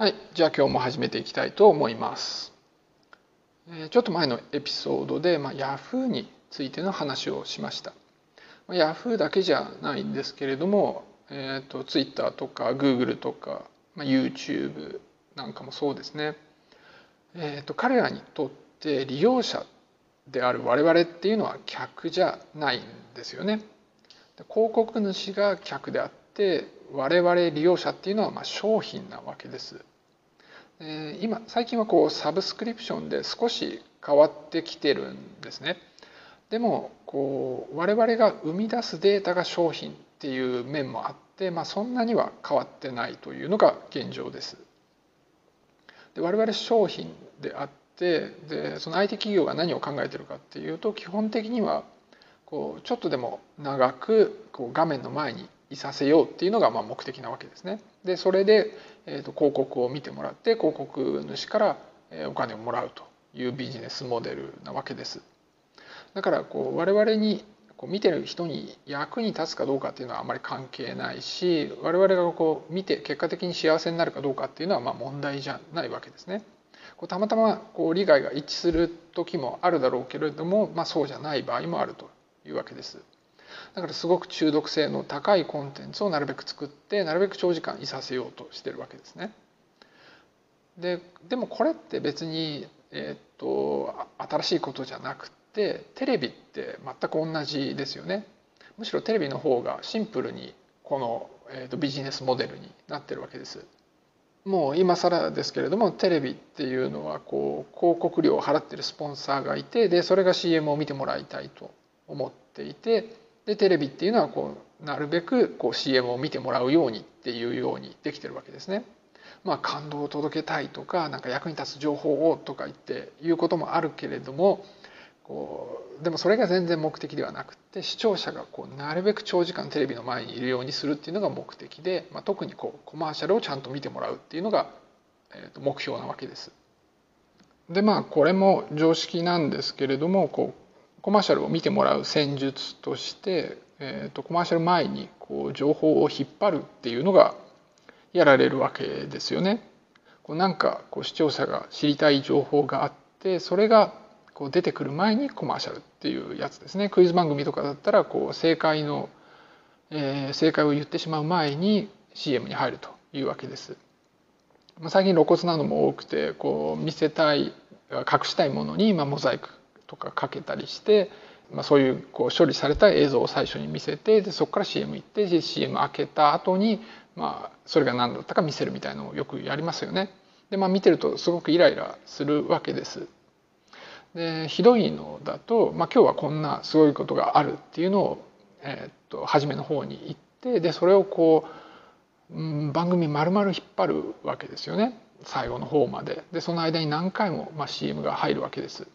はい、じゃあ今日も始めていきたいと思います。えちょっと前のエピソードで、まあ、Yahoo についての話をしました。まあ Yahoo だけじゃないんですけれども、えー、と Twitter とか Google とか、まあ、YouTube なんかもそうですね。えー、と彼らにとって利用者である我々っていうのは客じゃないんですよね。広告主が客であって我々利用者っていうのはまあ商品なわけです。え今最近はこうサブスクリプションで少し変わってきてるんですね。でもこう我々が生み出すデータが商品っていう面もあって、まあ、そんなには変わってないというのが現状です。で我々商品であってでその相手企業が何を考えてるかっていうと基本的にはこうちょっとでも長くこう画面の前にいさせようっていうのがまあ目的なわけですね。でそれで、えー、と広告を見てもらって広告主からお金をもらうというビジネスモデルなわけです。だからこう我々にこう見てる人に役に立つかどうかっていうのはあまり関係ないし我々がこう見て結果的に幸せになるかどうかっていうのはま問題じゃないわけですね。こうたまたまこう利害が一致する時もあるだろうけれども、まあ、そうじゃない場合もあるというわけです。だからすごく中毒性の高いコンテンツをなるべく作ってなるべく長時間いさせようとしてるわけですね。ででもこれって別に、えーっとあ新しいことじゃなくてテレビって全く同じですよね。むしろテレビの方がシンプルにこの、えーっとビジネスモデルになってるわけです。もう今更ですけれどもテレビっていうのはこう広告料を払ってるスポンサーがいてでそれが CM を見てもらいたいと思っていてでテレビっていうのはこうなるべくこう CM を見てもらうようにっていうようにできてるわけですね。まあ、感動を届けたいとかなんか役に立つ情報をとか言っていうこともあるけれどもこうでもそれが全然目的ではなくて視聴者がこうなるべく長時間テレビの前にいるようにするっていうのが目的で、まあ、特にこうコマーシャルをちゃんと見てもらうっていうのが、えーと目標なわけです。でまあこれも常識なんですけれどもこうコマーシャルを見てもらう戦術として、えー、とコマーシャル前にこう情報を引っ張るっていうのがやられるわけですよね。こうなんかこう視聴者が知りたい情報があってそれがこう出てくる前にコマーシャルっていうやつですね。クイズ番組とかだったらこう正解の、えー正解を言ってしまう前に CM に入るというわけです。まあ最近露骨なのも多くてこう見せたい隠したいものにまあモザイクとかかけたりして、まあ、そういうこう処理された映像を最初に見せてでそこから CM 行って CM 開けた後にまあそれが何だったか見せるみたいのをよくやりますよね。でまあ見てるとすごくイライラするわけです。でひどいのだと、まあ、今日はこんなすごいことがあるっていうのを、えーっと初めの方に言ってでそれをこう、うん番組丸々引っ張るわけですよね最後の方まで。でその間に何回も、まあ、CM が入るわけです。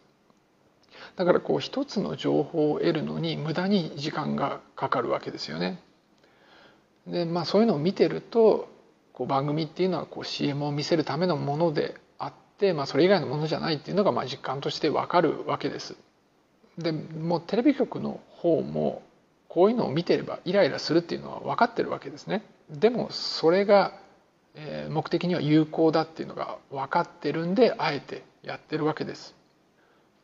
だからこう一つの情報を得るのに無駄に時間がかかるわけですよね。でまあそういうのを見てるとこう番組っていうのはこう CM を見せるためのものであって、まあ、それ以外のものじゃないっていうのがまあ実感としてわかるわけです。でもうテレビ局の方もこういうのを見てればイライラするっていうのは分かってるわけですね。でもそれがえー目的には有効だっていうのが分かってるんであえてやってるわけです。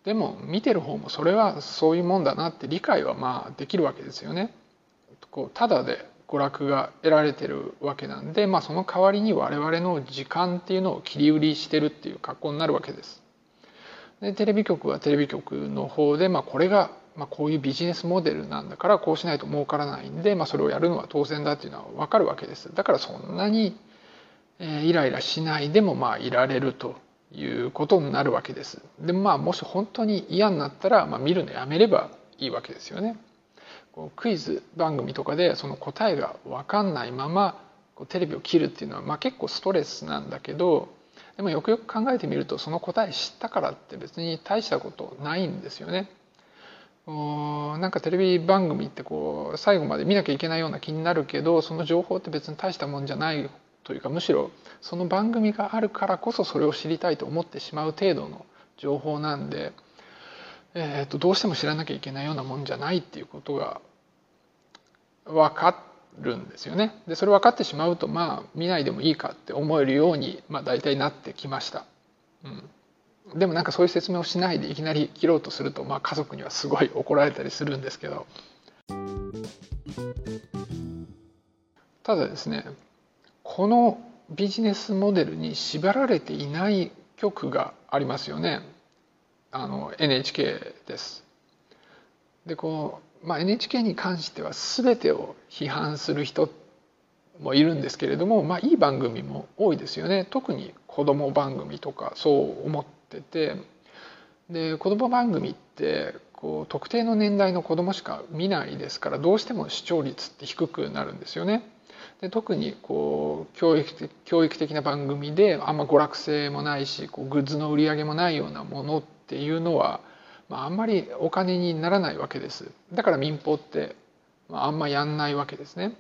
でも見てる方もそれはそういうもんだなって理解はまあできるわけですよね。こうただで娯楽が得られてるわけなんで、まあ、その代わりに我々の時間っていうのを切り売りしてるっていう格好になるわけです。でテレビ局はテレビ局の方で、まあ、これが、まあ、こういうビジネスモデルなんだからこうしないと儲からないんで、まあ、それをやるのは当然だっていうのは分かるわけです。だからそんなにえーイライラしないでもまあいられるということになるわけです。でまあもし本当に嫌になったら、まあ、見るのやめればいいわけですよね。こうクイズ番組とかでその答えが分かんないままこうテレビを切るっていうのは、まあ、結構ストレスなんだけどでもよくよく考えてみるとその答え知ったからって別に大したことないんですよね。なんかテレビ番組ってこう最後まで見なきゃいけないような気になるけどその情報って別に大したもんじゃないというかむしろその番組があるからこそそれを知りたいと思ってしまう程度の情報なんで、えー、とどうしても知らなきゃいけないようなもんじゃないっていうことが分かるんですよね。でそれ分かってしまうとまあ見ないでもいいかって思えるように、まあ、大体なってきました。うん、でもなんかそういう説明をしないでいきなり切ろうとすると、まあ、家族にはすごい怒られたりするんですけどただですねこのビジネスモデルに縛られていない局がありますよねあの NHK です。でこう、まあ、NHK に関しては全てを批判する人もいるんですけれども、まあ、いい番組も多いですよね特に子ども番組とかそう思っててで子ども番組ってこう特定の年代の子どもしか見ないですからどうしても視聴率って低くなるんですよね。で特にこう教育的教育的な番組であんま娯楽性もないしこうグッズの売り上げもないようなものっていうのは、まあ、あんまりお金にならないわけです。だから民放って、まあ、あんまやんないわけですね。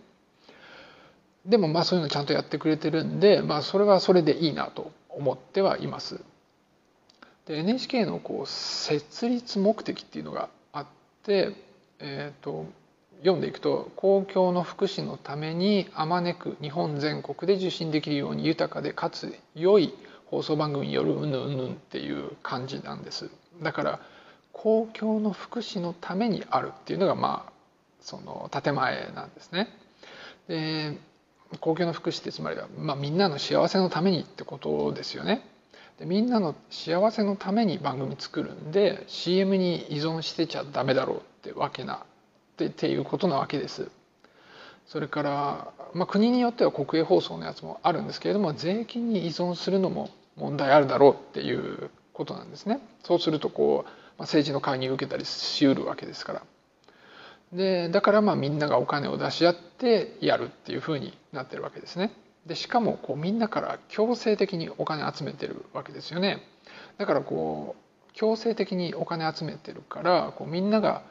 でもまあそういうのちゃんとやってくれてるんで、まあ、それはそれでいいなと思ってはいます。で NHK のこう設立目的っていうのがあってえっ、ー、と読んでいくと公共の福祉のためにあまねく日本全国で受信できるように豊かでかつ良い放送番組によるうんぬんうんぬんっていう感じなんです。だから公共の福祉のためにあるっていうのがまあその建前なんですね。で公共の福祉ってつまりは、まあ、みんなの幸せのためにってことですよね。でみんなの幸せのために番組作るんで CM に依存してちゃダメだろうってわけなっていうことなわけです。それから、まあ、国によっては国営放送のやつもあるんですけれども税金に依存するのも問題あるだろうっていうことなんですね。そうするとこう、まあ、政治の介入を受けたりしうるわけですから。でだからまあみんながお金を出し合ってやるっていうふうになってるわけですね。でしかもこうみんなから強制的にお金集めてるわけですよね。だからこう強制的にお金集めてるからこうみんなが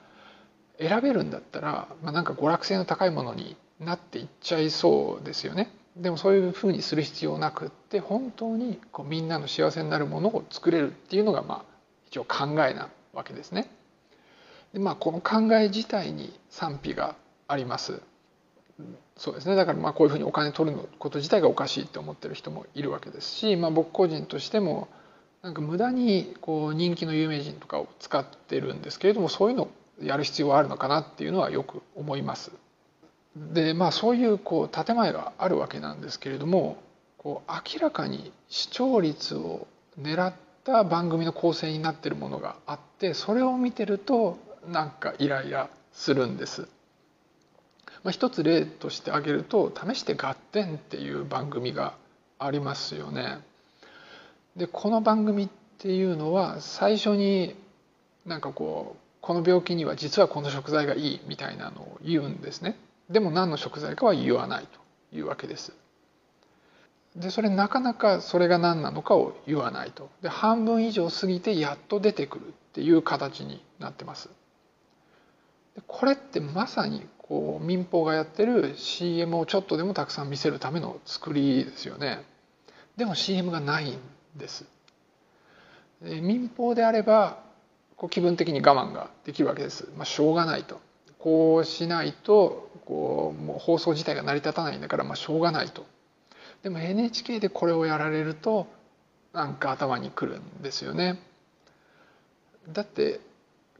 選べるんだったら、まあ、なんか娯楽性の高いものになっていっちゃいそうですよね。でもそういうふうにする必要なくって本当にこうみんなの幸せになるものを作れるっていうのがまあ一応考えなわけですね。でまあこの考え自体に賛否があります。そうですねだからまあこういうふうにお金取るのこと自体がおかしいって思ってる人もいるわけですし、まあ、僕個人としてもなんか無駄にこう人気の有名人とかを使ってるんですけれどもそういうのやる必要はあるのかなっていうのはよく思います。でまあそういうこう建前があるわけなんですけれどもこう明らかに視聴率を狙った番組の構成になってるものがあってそれを見てるとなんかイライラするんです。まあ、一つ例として挙げると「試して合点」っていう番組がありますよね。でこの番組っていうのは最初になんかこうこの病気には実はこの食材がいいみたいなのを言うんですね。でも何の食材かは言わないというわけです。でそれなかなかそれが何なのかを言わないと。で半分以上過ぎてやっと出てくるっていう形になってます。でこれってまさにこう民放がやってる CM をちょっとでもたくさん見せるための作りですよね。でも CM がないんです。民放であればこう気分的に我慢ができるわけです。まあ、しょうがないと。こうしないとこうもう放送自体が成り立たないんだからまあしょうがないと。でも NHK でこれをやられるとなんか頭にくるんですよね。だって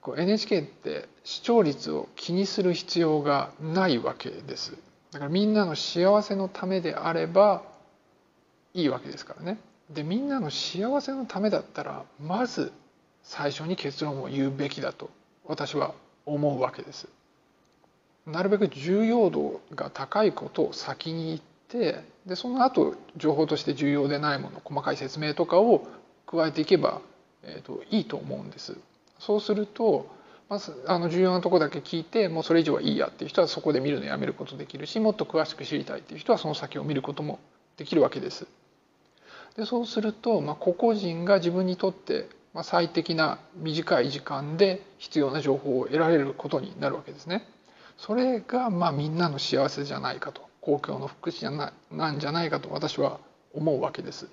こう NHK って視聴率を気にする必要がないわけです。だからみんなの幸せのためであればいいわけですからね。でみんなの幸せのためだったらまず最初に結論を言うべきだと私は思うわけです。なるべく重要度が高いことを先に言ってでその後情報として重要でないもの細かい説明とかを加えていけば、えーと、いいと思うんです。そうするとまずあの重要なとこだけ聞いてもうそれ以上はいいやっていう人はそこで見るのやめることできるしもっと詳しく知りたいっていう人はその先を見ることもできるわけです。でそうすると、まあ、個々人が自分にとってまあ、最適な短い時間で必要な情報を得られることになるわけですね。それがまあみんなの幸せじゃないかと公共の福祉じゃななんじゃないかと私は思うわけです。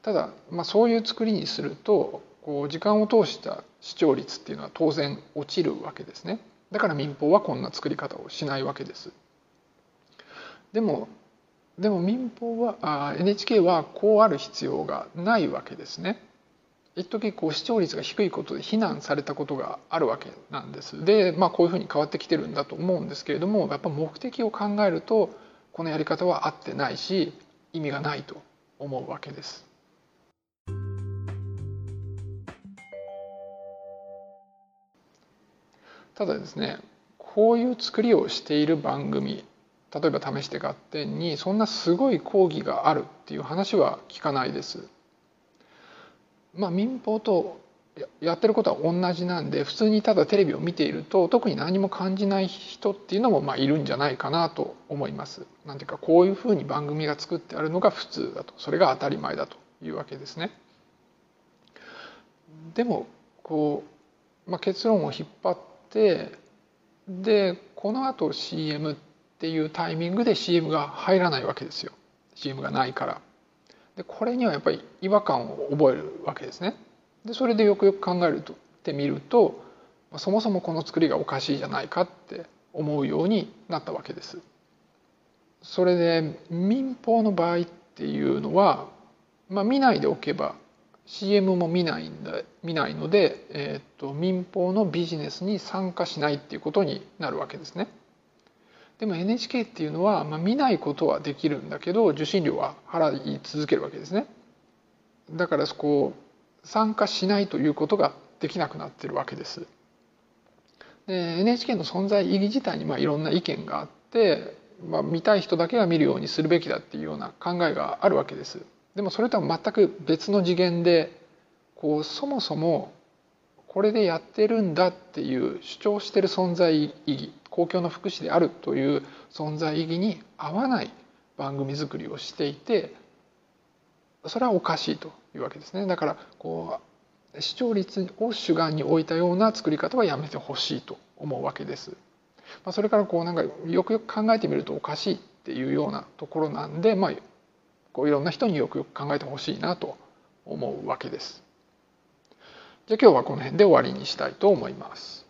ただ、まあ、そういう作りにするとこう時間を通した視聴率っていうのは当然落ちるわけですね。だから民放はこんな作り方をしないわけです。でもでも民放はあ NHK はこうある必要がないわけですね。一時こう視聴率が低いことで非難されたことがあるわけなんです。で、まあ、こういうふうに変わってきてるんだと思うんですけれどもやっぱ目的を考えるとこのやり方は合ってないし意味がないと思うわけです。ただですねこういう作りをしている番組例えば試して合点にそんなすごい講義があるっていう話は聞かないです。まあ民放とやってることは同じなんで普通にただテレビを見ていると特に何も感じない人っていうのもまあいるんじゃないかなと思います。なんていうかこういうふうに番組が作ってあるのが普通だとそれが当たり前だというわけですね。でもこう、まあ、結論を引っ張ってでこのあと CM っていうタイミングで CM が入らないわけですよ CM がないから。でこれにはやっぱり違和感を覚えるわけですね。でそれでよくよく考えるとってみるとそもそもこの作りがおかしいじゃないかって思うようになったわけです。それで民放の場合っていうのは、まあ、見ないでおけば CM も見ないんだ見ないので、えーと、と民放のビジネスに参加しないっていうことになるわけですね。でも NHK っていうのは、まあ、見ないことはできるんだけど受信料は払い続けるわけですね。だからそこ参加しないということができなくなってるわけです。で NHK の存在意義自体にまあいろんな意見があって、まあ、見たい人だけが見るようにするべきだっていうような考えがあるわけです。でもそれとは全く別の次元でこうそもそもこれでやってるんだっていう主張してる存在意義公共の福祉であるという存在意義に合わない番組作りをしていてそれはおかしいというわけですねだからこう視聴率を主眼に置いたような作り方はやめてほしいと思うわけです。まあ、それからこうなんかよくよく考えてみるとおかしいっていうようなところなんで、まあ、こういろんな人によくよく考えてほしいなと思うわけです。じゃ今日はこの辺で終わりにしたいと思います。